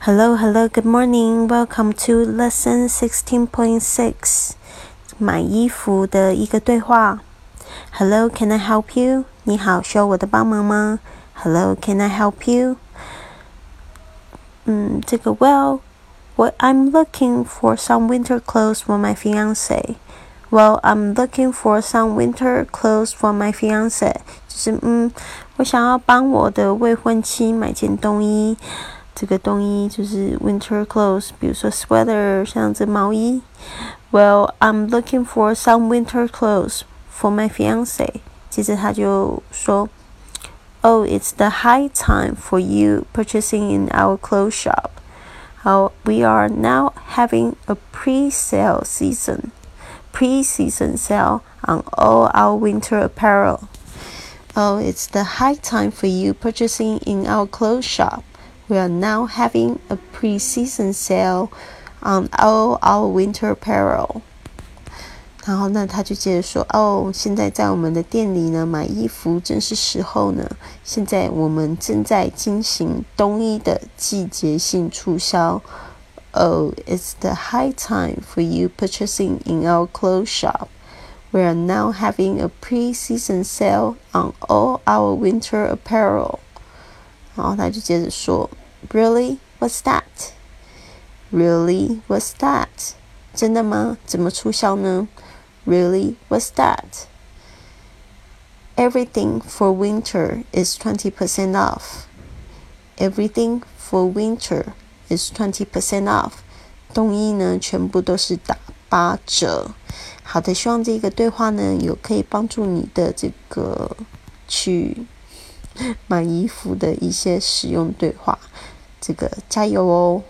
Hello, hello, good morning. Welcome to lesson sixteen point six. 买衣服的一个对话。Hello, can I help you? 你好，需要我的帮忙吗？Hello, can I help you? 嗯，这个 Well, what I'm looking for some winter clothes for my fiance. Well, I'm looking for some winter clothes for my fiance. 就是嗯，我想要帮我的未婚妻买件冬衣。 这个冬衣就是 winter clothes，比如说 sweater，像这毛衣。Well, I'm looking for some winter clothes for my fiance。接着他就说，Oh, it's the high time for you purchasing in our clothes shop. How we are now having a pre-sale season, pre-season sale on all our winter apparel. Oh, it's the high time for you purchasing in our clothes shop. We are now having a pre-season sale on all our winter apparel。然后呢，他就接着说：“哦，现在在我们的店里呢，买衣服正是时候呢。现在我们正在进行冬衣的季节性促销。Oh, it's the high time for you purchasing in our clothes shop. We are now having a pre-season sale on all our winter apparel。”然后他就接着说。 Really? What's that? Really? What's that? 真的吗？怎么促销呢？Really? What's that? Everything for winter is twenty percent off. Everything for winter is twenty percent off. 冬衣呢，全部都是打八折。好的，希望这个对话呢，有可以帮助你的这个去。 买衣服的一些使用对话，这个加油哦！